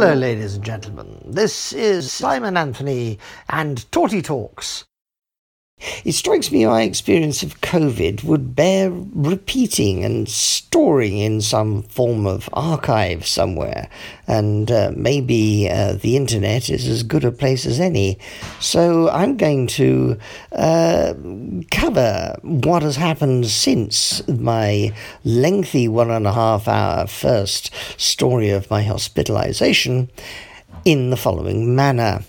Hello, ladies and gentlemen. This is Simon Anthony and Torty Talks. It strikes me my experience of COVID would bear repeating and storing in some form of archive somewhere, and uh, maybe uh, the internet is as good a place as any. So I'm going to uh, cover what has happened since my lengthy one and a half hour first story of my hospitalization in the following manner.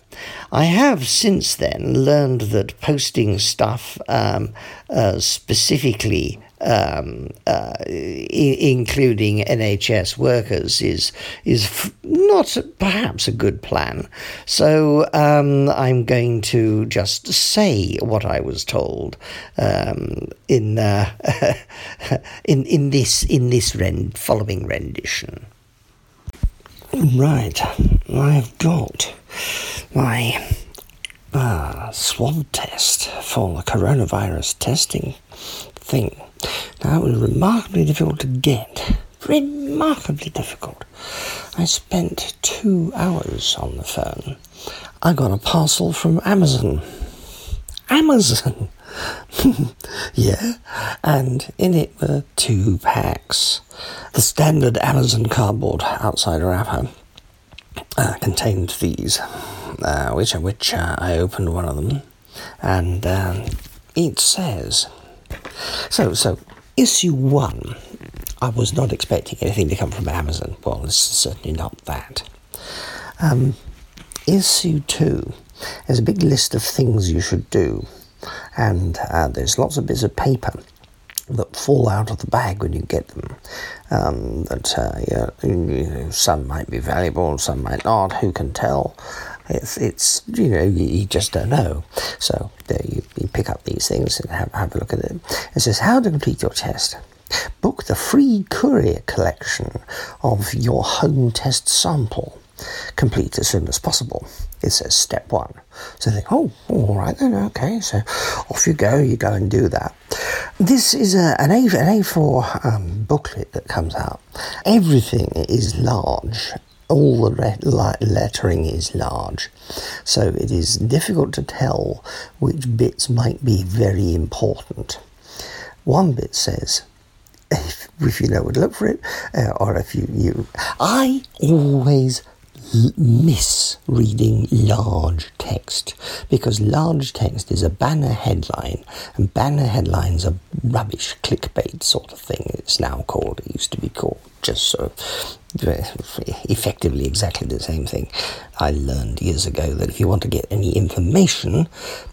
I have since then learned that posting stuff um, uh, specifically um, uh, I- including NHS workers, is is f- not perhaps a good plan. So um, I'm going to just say what I was told um, in uh, in in this in this rend- following rendition. Right, I've got my uh, swab test for the coronavirus testing thing. Now, it was remarkably difficult to get. Remarkably difficult. I spent two hours on the phone. I got a parcel from Amazon. Amazon! yeah, and in it were two packs. The standard Amazon cardboard outside wrapper uh, contained these, uh, which which uh, I opened one of them, and um, it says so. So issue one, I was not expecting anything to come from Amazon. Well, this is certainly not that. Um, issue two, there's a big list of things you should do, and uh, there's lots of bits of paper that fall out of the bag when you get them. Um, that uh, yeah, you know, some might be valuable, some might not. Who can tell? It's, it's you know you, you just don't know. So there you, you pick up these things and have, have a look at them. It says how to complete your test. Book the free courier collection of your home test sample. Complete as soon as possible. It says step one. So think, oh, all right then, okay. So off you go. You go and do that. This is a, an, A, an A4 um, booklet that comes out. Everything is large. All the lettering is large. So it is difficult to tell which bits might be very important. One bit says, if, if you know to look for it, uh, or if you, you. I always l- miss reading large text because large text is a banner headline, and banner headlines are rubbish, clickbait sort of thing. It's now called. It used to be called just of effectively exactly the same thing. I learned years ago that if you want to get any information,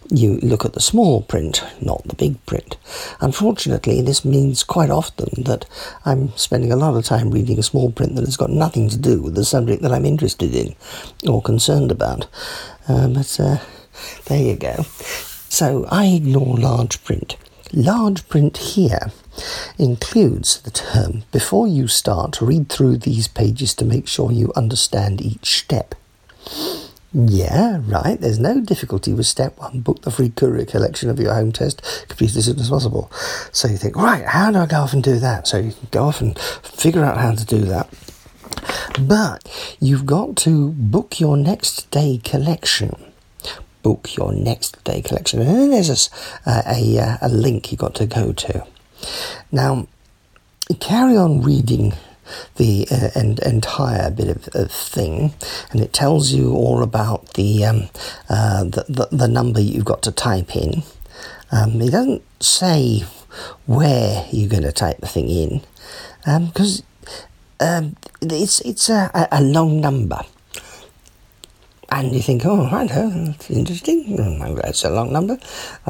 you look at the small print, not the big print. Unfortunately, this means quite often that I'm spending a lot of time reading a small print that has got nothing to do with the subject that I'm interested in or concerned about. Uh, but uh, there you go. So I ignore large print. Large print here includes the term before you start, read through these pages to make sure you understand each step. Yeah, right. There's no difficulty with step one. Book the free courier collection of your home test, complete as soon as possible. So you think, right, how do I go off and do that? So you can go off and figure out how to do that. But you've got to book your next day collection. Book your next day collection. And then there's a, uh, a, a, a link you've got to go to. Now, carry on reading the uh, en- entire bit of, of thing, and it tells you all about the, um, uh, the, the the number you've got to type in. Um, it doesn't say where you're going to type the thing in, because um, it's it's a, a long number. And you think, oh, right, oh, that's interesting. That's a long number.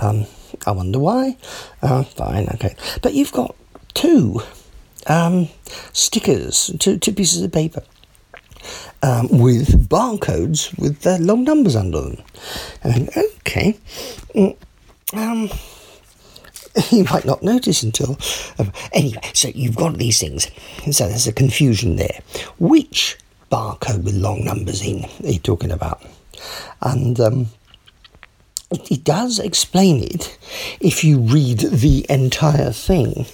Um, I wonder why. Uh, fine, okay. But you've got two um, stickers, two, two pieces of paper um, with barcodes with long numbers under them. And okay. Mm, Um, you might not notice until. Um, anyway, so you've got these things. So there's a confusion there. Which barcode with long numbers in are you talking about? And it, it does explain it if you read the entire thing.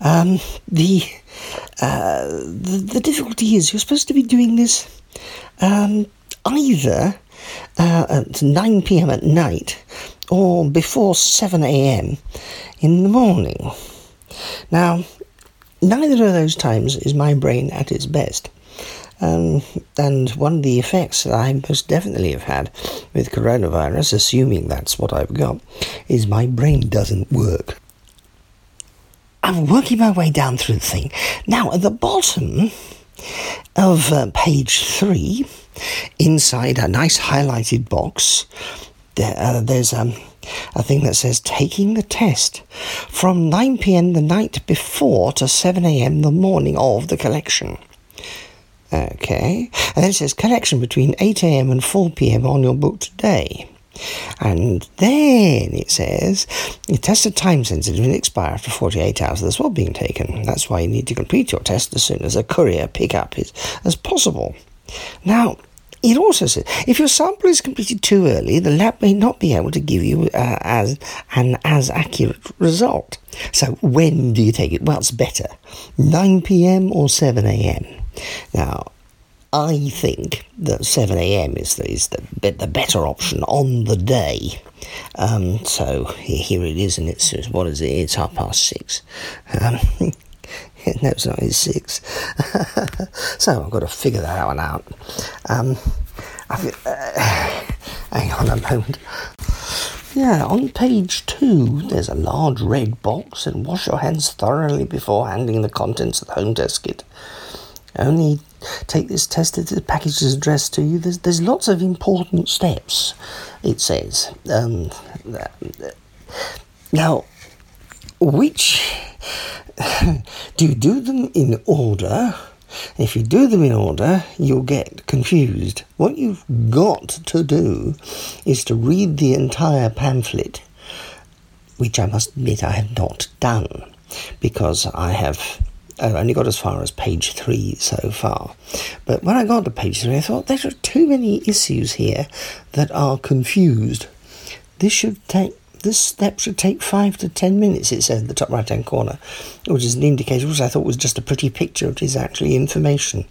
Um, the, uh, the the difficulty is you're supposed to be doing this um, either uh, at 9 pm at night or before 7 am in the morning. Now, neither of those times is my brain at its best. Um, and one of the effects that I most definitely have had with coronavirus, assuming that's what I've got, is my brain doesn't work. I'm working my way down through the thing. Now, at the bottom of uh, page three, inside a nice highlighted box, there, uh, there's um, a thing that says taking the test from 9 pm the night before to 7 am the morning of the collection. Okay, and then it says collection between 8 am and 4 pm on your book today. And then it says, your test is time sensitive and expire after 48 hours of the swab being taken. That's why you need to complete your test as soon as a courier pickup is as possible. Now, it also says if your sample is completed too early, the lab may not be able to give you uh, as an as accurate result. So when do you take it? Well, it's better 9 p.m. or 7 a.m. Now, I think that 7 a.m. is the, is the, the better option on the day. Um, so here it is, and it's what is it? It's half past six. Um, no, it's not. It's six. so I've got to figure that one out. Um, uh, hang on a moment. Yeah, on page two, there's a large red box, and wash your hands thoroughly before handling the contents of the home test kit. Only take this test if the package is addressed to you. There's, there's lots of important steps, it says. Um, now, which do you do them in order? If you do them in order, you'll get confused. What you've got to do is to read the entire pamphlet, which I must admit I have not done because I have I only got as far as page three so far. But when I got to page three, I thought there are too many issues here that are confused. This should take this step should take five to ten minutes, it said in the top right hand corner, which is an indicator, which I thought was just a pretty picture, it is actually information.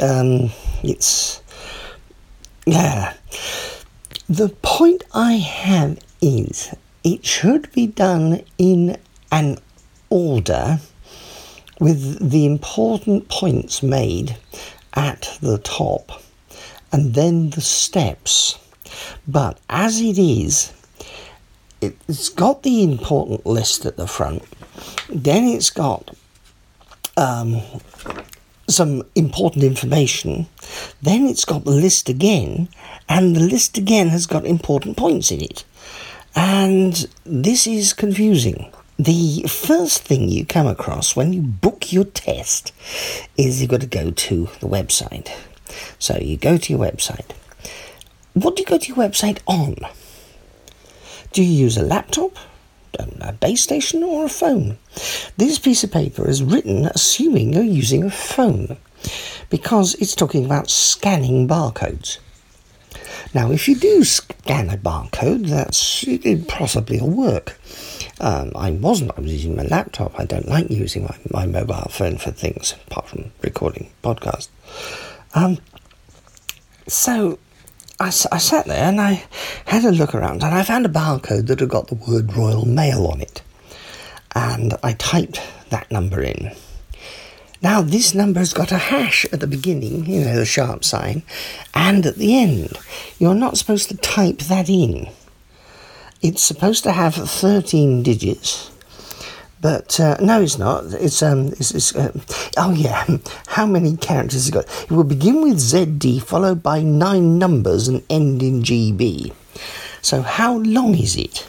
Um, it's. Yeah. The point I have is it should be done in an order with the important points made at the top and then the steps. But as it is, it's got the important list at the front, then it's got um, some important information, then it's got the list again, and the list again has got important points in it. And this is confusing. The first thing you come across when you book your test is you've got to go to the website. So you go to your website. What do you go to your website on? Do you use a laptop, a base station, or a phone? This piece of paper is written assuming you're using a phone because it's talking about scanning barcodes. Now, if you do scan a barcode, that's it possibly will work. Um, I wasn't. I was using my laptop. I don't like using my, my mobile phone for things apart from recording podcasts. Um, so I, I sat there and I had a look around and I found a barcode that had got the word Royal Mail on it. And I typed that number in. Now, this number's got a hash at the beginning, you know, the sharp sign, and at the end. You're not supposed to type that in. It's supposed to have 13 digits, but uh, no, it's not. It's um, it's, it's uh, oh yeah. How many characters it got? It will begin with ZD, followed by nine numbers, and end in GB. So how long is it?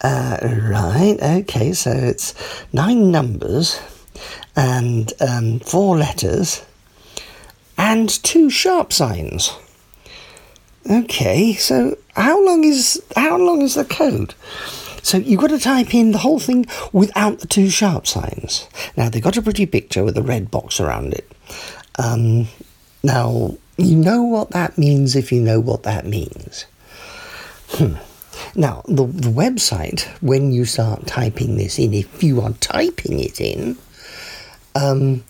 Uh, right. Okay. So it's nine numbers and um, four letters and two sharp signs. Okay, so how long is how long is the code? So you've got to type in the whole thing without the two sharp signs. Now they've got a pretty picture with a red box around it. Um, now you know what that means if you know what that means. Hmm. Now the the website when you start typing this in, if you are typing it in, um,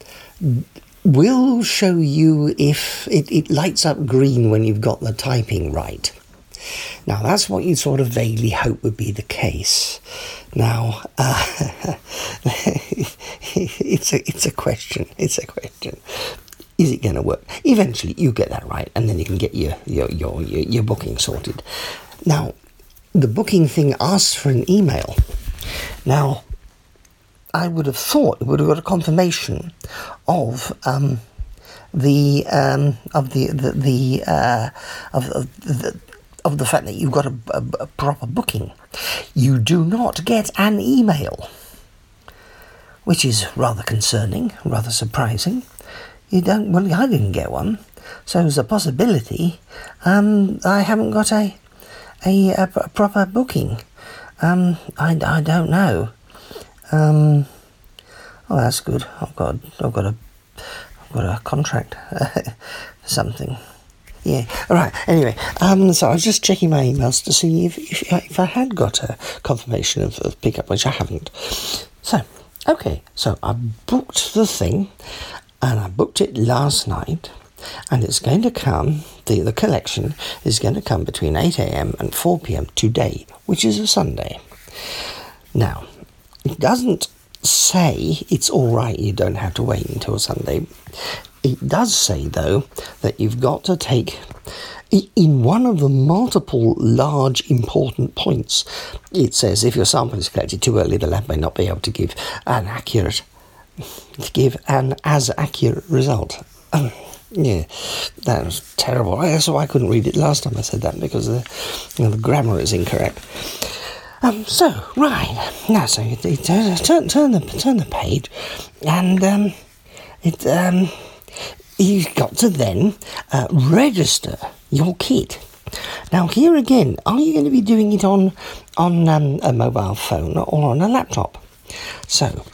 will show you if it, it lights up green when you've got the typing right. Now, that's what you sort of vaguely hope would be the case. Now, uh, it's, a, it's a question. It's a question. Is it going to work? Eventually, you get that right, and then you can get your, your, your, your, your booking sorted. Now, the booking thing asks for an email. Now, I would have thought it would have got a confirmation of um, the um, of the the, the uh, of, of the of the fact that you've got a, a, a, proper booking. You do not get an email, which is rather concerning, rather surprising. You don't. Well, I didn't get one, so there's a possibility. Um, I haven't got a a, a proper booking. Um, I, I don't know. Um, oh, that's good. I've got I've got a I've got a contract for something. Yeah. All right. Anyway, um, so I was just checking my emails to see if if, if I had got a confirmation of, of pickup, which I haven't. So, okay. So I booked the thing, and I booked it last night, and it's going to come. The the collection is going to come between eight a.m. and four p.m. today, which is a Sunday. Now, it doesn't say it's all right, you don't have to wait until Sunday. It does say, though, that you've got to take, in one of the multiple large important points, it says if your sample is collected too early, the lab may not be able to give an accurate, to give an as accurate result. Yeah, that was terrible. That's why I couldn't read it last time I said that because the, you know, the grammar is incorrect. Um, so, right, now, so you, you turn, turn, the, turn the page, and um, it, um, you've got to then uh, register your kit. Now, here again, are you going to be doing it on, on um, a mobile phone or on a laptop? So,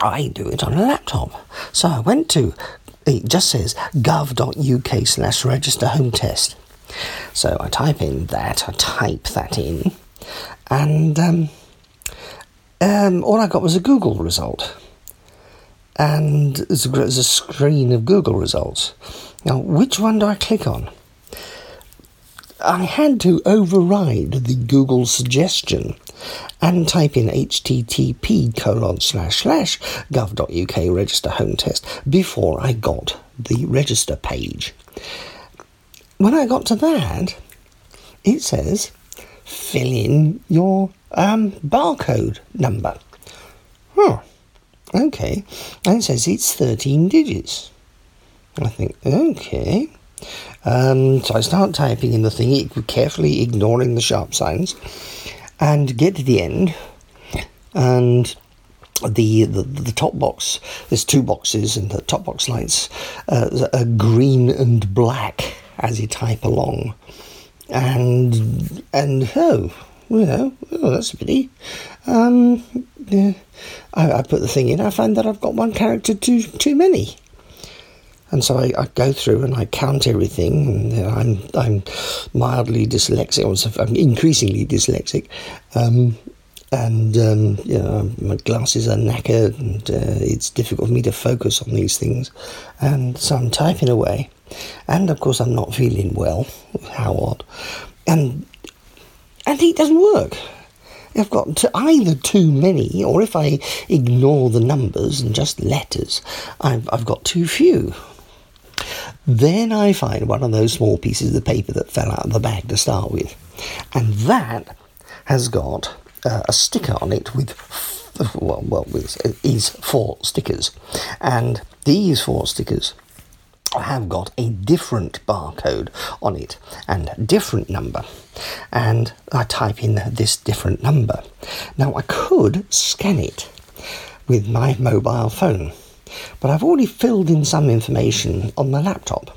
I do it on a laptop. So I went to, it just says gov.uk slash register home test. So I type in that, I type that in, and um, um, all I got was a Google result. And there's a, there's a screen of Google results. Now, which one do I click on? I had to override the Google suggestion and type in http colon slash slash gov.uk register home test before I got the register page. When I got to that, it says fill in your um, barcode number. Huh. Okay. And it says it's 13 digits. I think, okay. Um, so I start typing in the thing, carefully ignoring the sharp signs, and get to the end, and the, the the top box. There's two boxes, and the top box lights uh, are green and black as you type along and and oh, you know, oh, that's a pity. Um, yeah, I, I, put the thing in. I find that I've got one character too too many, and so I, I go through and I count everything. And I'm I'm mildly dyslexic. Or I'm increasingly dyslexic. Um, and um, you know my glasses are knackered, and uh, it's difficult for me to focus on these things. And so I'm typing away, and of course I'm not feeling well. How odd! And and it doesn't work. I've got either too many, or if I ignore the numbers and just letters, I've, I've got too few. Then I find one of those small pieces of paper that fell out of the bag to start with, and that has got uh, a sticker on it with well, well, with, is four stickers, and these four stickers have got a different barcode on it and different number and I type in this different number. Now I could scan it with my mobile phone, but I've already filled in some information on the laptop.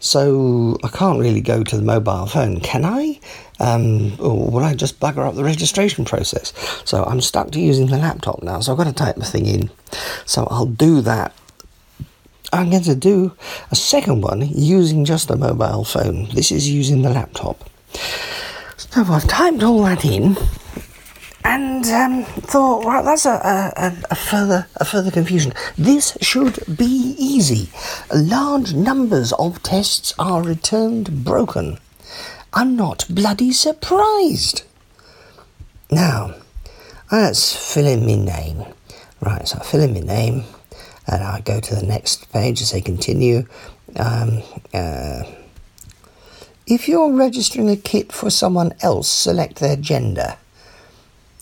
So I can't really go to the mobile phone, can I? Um, or will I just bugger up the registration process? So I'm stuck to using the laptop now, so I've got to type the thing in. So I'll do that. I'm going to do a second one using just a mobile phone. This is using the laptop. So I've typed all that in, and um, thought, well, that's a, a, a, further a further confusion. This should be easy. Large numbers of tests are returned broken. I'm not bloody surprised. Now, let's fill in my name. Right, so I fill in my name, and I go to the next page and say continue. Um, uh, if you're registering a kit for someone else, select their gender.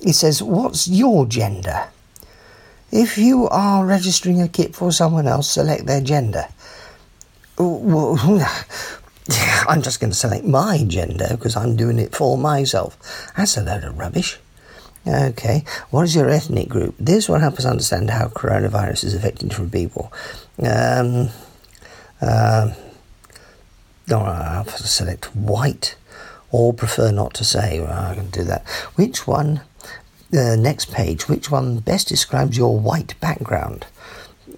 It says, What's your gender? If you are registering a kit for someone else, select their gender. I'm just going to select my gender because I'm doing it for myself. That's a load of rubbish. Okay, what is your ethnic group? This will help us understand how coronavirus is affecting different people. Um, um, no, I have to select white or prefer not to say. Well, I can do that. Which one the next page, which one best describes your white background?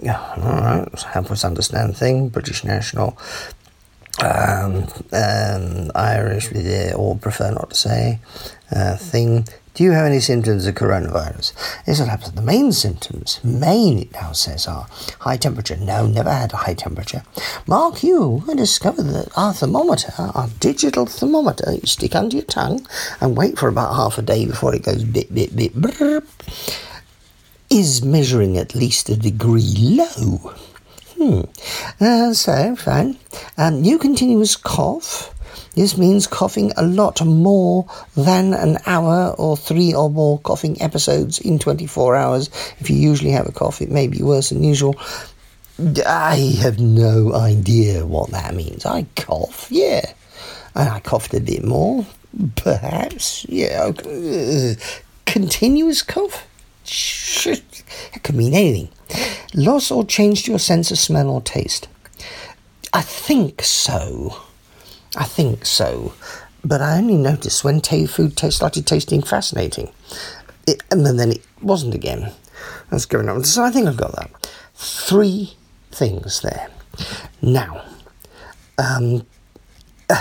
All right, help us understand thing, British national, um, um, Irish, or prefer not to say, uh, thing, do you have any symptoms of coronavirus? This will happen. The main symptoms, main it now says, are high temperature. No, never had a high temperature. Mark you, I discovered that our thermometer, our digital thermometer, you stick under your tongue and wait for about half a day before it goes bit, bit, bit, brrr, is measuring at least a degree low. Hmm. Uh, so, fine. Um, new continuous cough this means coughing a lot more than an hour or three or more coughing episodes in 24 hours. If you usually have a cough, it may be worse than usual. I have no idea what that means. I cough, yeah. And I coughed a bit more, perhaps. Yeah. Uh, continuous cough? It could mean anything. Loss or change to your sense of smell or taste? I think so. I think so. But I only noticed when t- food started tasting fascinating. It, and then it wasn't again. That's going on. So I think I've got that. Three things there. Now, um,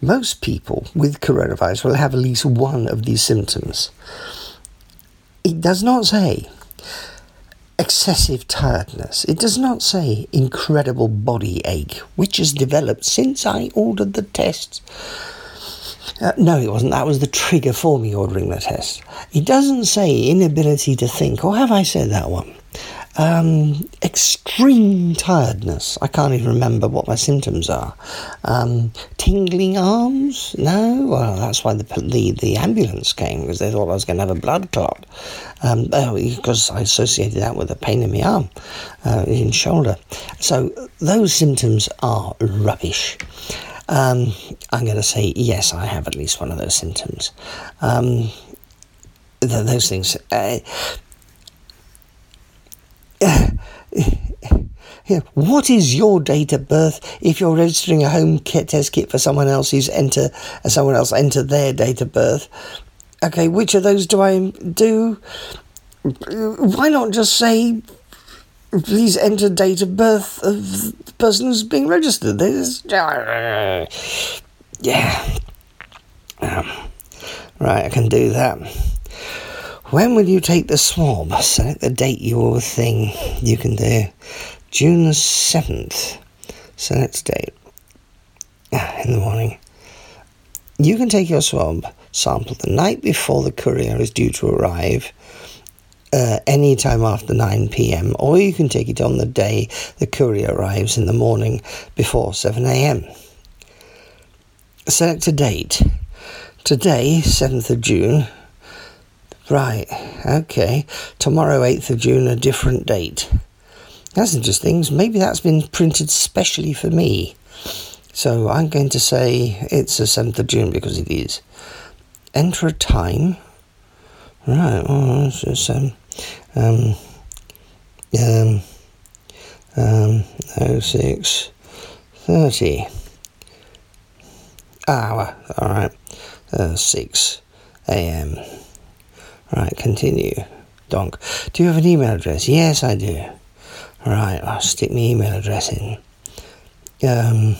most people with coronavirus will have at least one of these symptoms. It does not say excessive tiredness. It does not say incredible body ache, which has developed since I ordered the test. Uh, no, it wasn't. That was the trigger for me ordering the test. It doesn't say inability to think, or have I said that one? Um, extreme tiredness. I can't even remember what my symptoms are. Um, tingling arms? No. Well, that's why the, the, the ambulance came because they thought I was going to have a blood clot. Um, oh, because I associated that with a pain in my arm, uh, in shoulder. So those symptoms are rubbish. Um, I'm going to say yes. I have at least one of those symptoms. Um, th- those things. Uh, what is your date of birth if you're registering a home kit test kit for someone else who's enter uh, someone else enter their date of birth? Okay, which of those do I do? Why not just say please enter date of birth of the person who's being registered? There's, yeah. Um, right, I can do that. When will you take the swab? Select the date you your thing you can do. June the 7th. Select date. In the morning. You can take your swab sample the night before the courier is due to arrive. Uh, any time after 9 pm, or you can take it on the day the courier arrives in the morning before 7 am. Select a date. Today, 7th of June, Right, okay. Tomorrow, 8th of June, a different date. That's interesting. Maybe that's been printed specially for me. So I'm going to say it's the 7th of June because it is. Enter a time. Right, well, it's, um, um, um, um, 06, 30. Hour, alright, uh, 6 a.m. Right, continue. Donk. Do you have an email address? Yes, I do. Right, I'll stick my email address in. Um,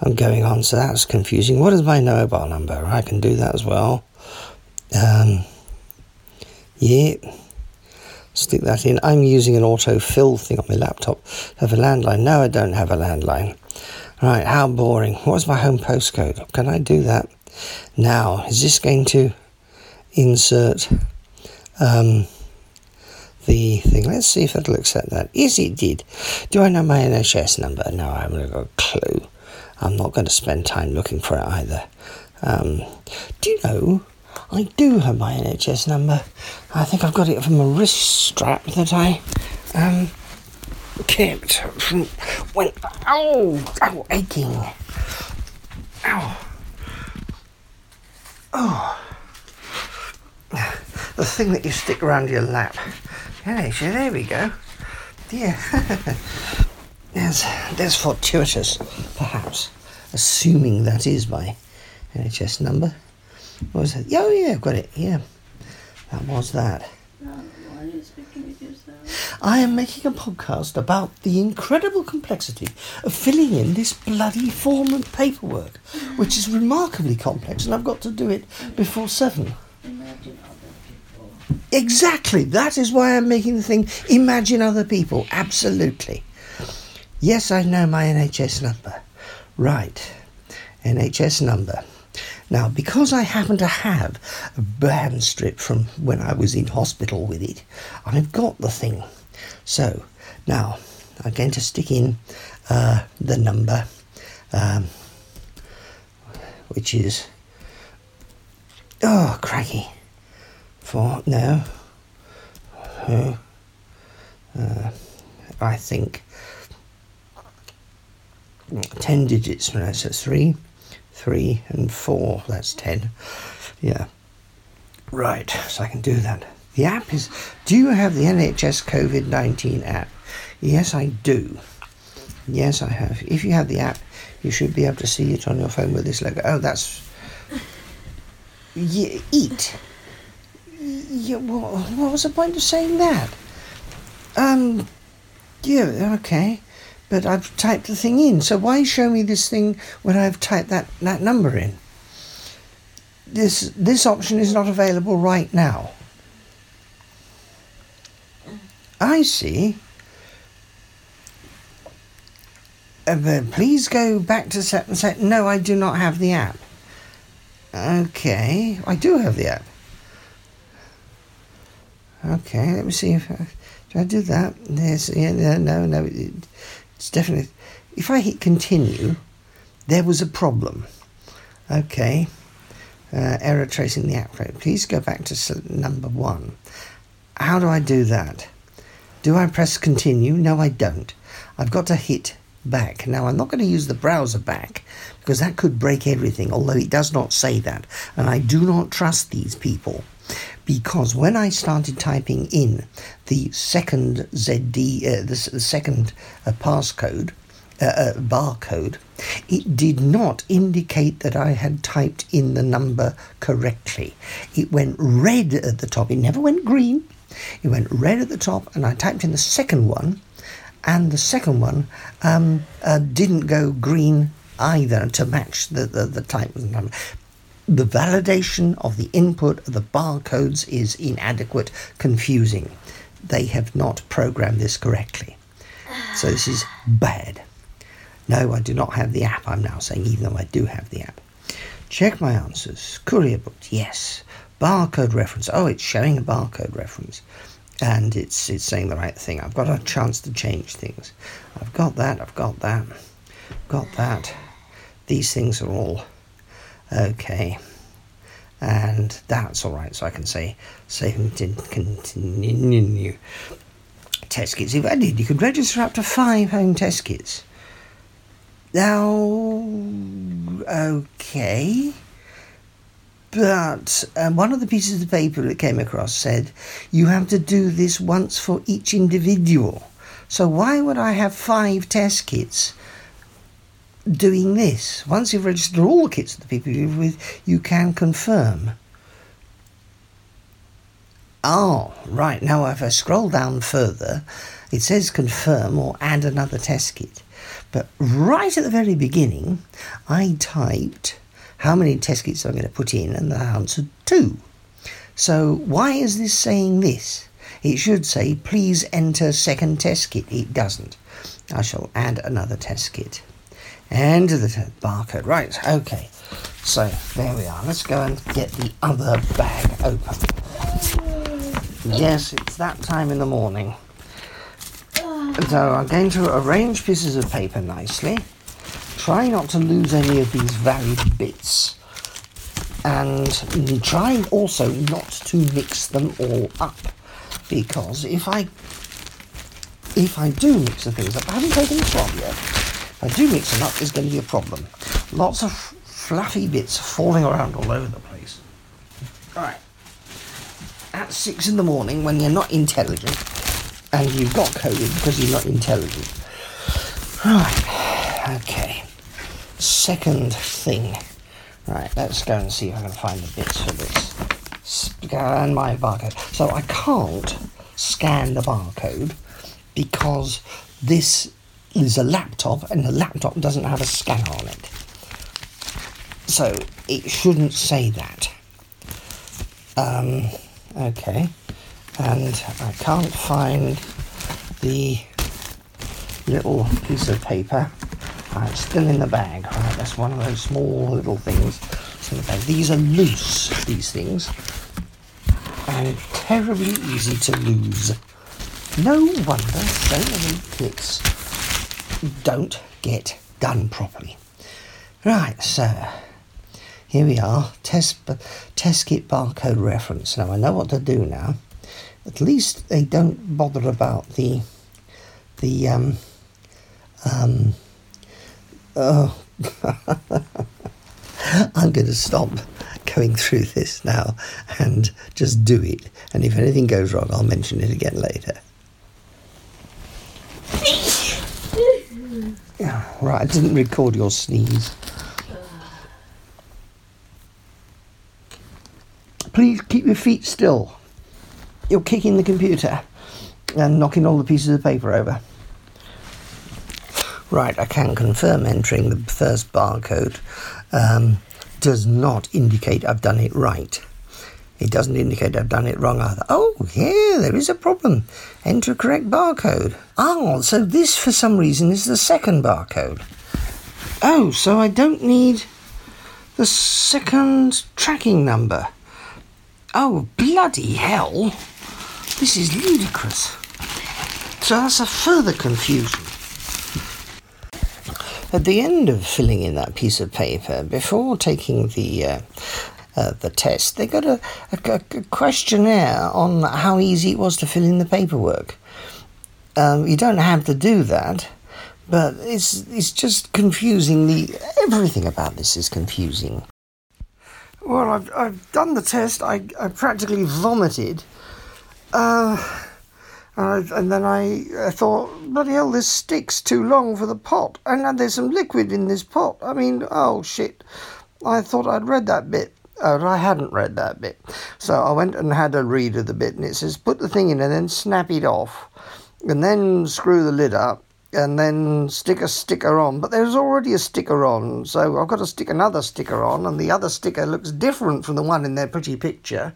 I'm going on, so that's confusing. What is my mobile number? I can do that as well. Um, Yeah. Stick that in. I'm using an autofill thing on my laptop. Have a landline. No, I don't have a landline. Right, how boring. What's my home postcode? Can I do that? Now, is this going to insert um, the thing? Let's see if it'll accept that. Yes, it did. Do I know my NHS number? No, I haven't got a clue. I'm not going to spend time looking for it either. Um, do you know? I do have my NHS number. I think I've got it from a wrist strap that I um, kept from when. Oh, oh, aching. Ow. Oh. The thing that you stick around your lap. Yeah, there we go. Yeah. there's, there's fortuitous, perhaps, assuming that is my NHS number. What was it? Oh, yeah, I've got it. Yeah. That was that. I am making a podcast about the incredible complexity of filling in this bloody form of paperwork, which is remarkably complex, and I've got to do it before seven. Exactly. That is why I'm making the thing. Imagine other people. Absolutely. Yes, I know my NHS number. Right. NHS number. Now, because I happen to have a band strip from when I was in hospital with it, I've got the thing. So, now I'm going to stick in uh, the number, um, which is. Oh, craggy. Four, no. Uh, uh, I think 10 digits, so three three, and four. That's ten. Yeah. Right, so I can do that. The app is. Do you have the NHS COVID 19 app? Yes, I do. Yes, I have. If you have the app, you should be able to see it on your phone with this logo. Oh, that's. Yeah, eat. Yeah, what, what was the point of saying that? Um, yeah, okay but I've typed the thing in. So why show me this thing when I've typed that, that number in? This this option is not available right now. I see. Uh, please go back to set and say, no, I do not have the app. Okay, I do have the app. Okay, let me see if I, do I do that. There's yeah, no, no. It, it's definitely. If I hit continue, there was a problem. Okay. Uh, error tracing the app. Please go back to number one. How do I do that? Do I press continue? No, I don't. I've got to hit back. Now, I'm not going to use the browser back because that could break everything, although it does not say that. And I do not trust these people because when I started typing in the second ZD, uh, the, the, second uh, passcode, uh, uh, barcode, it did not indicate that I had typed in the number correctly. It went red at the top. It never went green. It went red at the top, and I typed in the second one, and the second one um, uh, didn't go green either to match the, the, the type of number the validation of the input of the barcodes is inadequate, confusing. They have not programmed this correctly. So this is bad. No, I do not have the app, I'm now saying, even though I do have the app. Check my answers. Courier booked, yes. Barcode reference. Oh, it's showing a barcode reference. And it's it's saying the right thing. I've got a chance to change things. I've got that, I've got that, got that. These things are all Okay. And that's all right. So I can say save and continue. Test kits. If did, you could register up to five home test kits. Now, okay. But um, one of the pieces of paper that came across said you have to do this once for each individual. So why would I have five test kits doing this. Once you've registered all the kits of the people you live with, you can confirm. Oh, right. Now, if I scroll down further, it says confirm or add another test kit. But right at the very beginning, I typed how many test kits I'm going to put in, and I answered two. So why is this saying this? It should say, please enter second test kit. It doesn't. I shall add another test kit. And the barcode. Right, okay. So there we are. Let's go and get the other bag open. Yes, it's that time in the morning. So I'm going to arrange pieces of paper nicely. Try not to lose any of these varied bits. And try also not to mix them all up. Because if I if I do mix the things up, I haven't taken the swab yet. I do mix them up, there's going to be a problem. Lots of fluffy bits falling around all over the place. Alright. At six in the morning, when you're not intelligent, and you've got COVID because you're not intelligent. Right, okay. Second thing. Right, let's go and see if I can find the bits for this. Scan my barcode. So I can't scan the barcode because this is a laptop and the laptop doesn't have a scanner on it. So it shouldn't say that. Um, okay and I can't find the little piece of paper. Uh, it's still in the bag. Right, that's one of those small little things. in the. These are loose. These things, and terribly easy to lose. No wonder so many kits don't get done properly. Right, so here we are. Test test kit barcode reference. Now I know what to do now at least they don't bother about the the um, um, oh I'm going to stop going through this now and just do it. And if anything goes wrong, I'll mention it again later. right, I didn't record your sneeze. Please keep your feet still you're kicking the computer and knocking all the pieces of paper over. Right, I can confirm entering the first barcode um, does not indicate I've done it right. It doesn't indicate I've done it wrong either. Oh, yeah, there is a problem. Enter a correct barcode. Oh, so this for some reason is the second barcode. Oh, so I don't need the second tracking number. Oh, bloody hell. This is ludicrous. So that's a further confusion. At the end of filling in that piece of paper, before taking the uh, uh, the test, they got a, a, a, questionnaire on how easy it was to fill in the paperwork. Um, you don't have to do that, but it's it's just confusing. The everything about this is confusing. Well, I've I've done the test. I I practically vomited uh, and, and, then I, I thought, bloody hell, this stick's too long for the pot. And there's some liquid in this pot. I mean, oh shit. I thought I'd read that bit. Uh, I hadn't read that bit. So I went and had a read of the bit, and it says, put the thing in and then snap it off. And then screw the lid up and then stick a sticker on. But there's already a sticker on, so I've got to stick another sticker on, and the other sticker looks different from the one in their pretty picture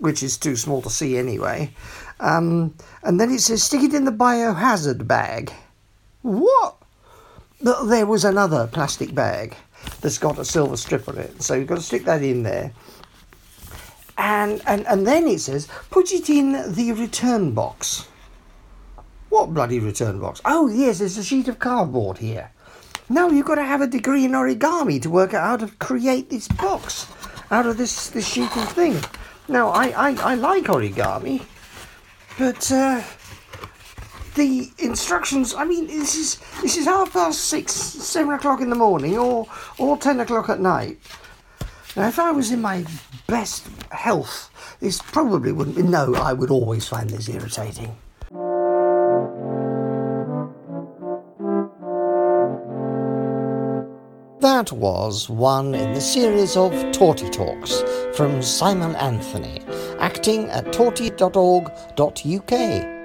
which is too small to see anyway. Um, and then it says, stick it in the biohazard bag. What? There was another plastic bag that's got a silver strip on it, so you've got to stick that in there. And, and, and then it says, put it in the return box. What bloody return box? Oh, yes, there's a sheet of cardboard here. No, you've got to have a degree in origami to work out how to create this box out of this, this sheet of thing. Now, I, I, I like origami, but uh, the instructions. I mean, this is this is half past six, seven o'clock in the morning, or or ten o'clock at night. Now, if I was in my best health, this probably wouldn't be. No, I would always find this irritating. That was one in the series of Torty Talks from Simon Anthony, acting at torty.org.uk.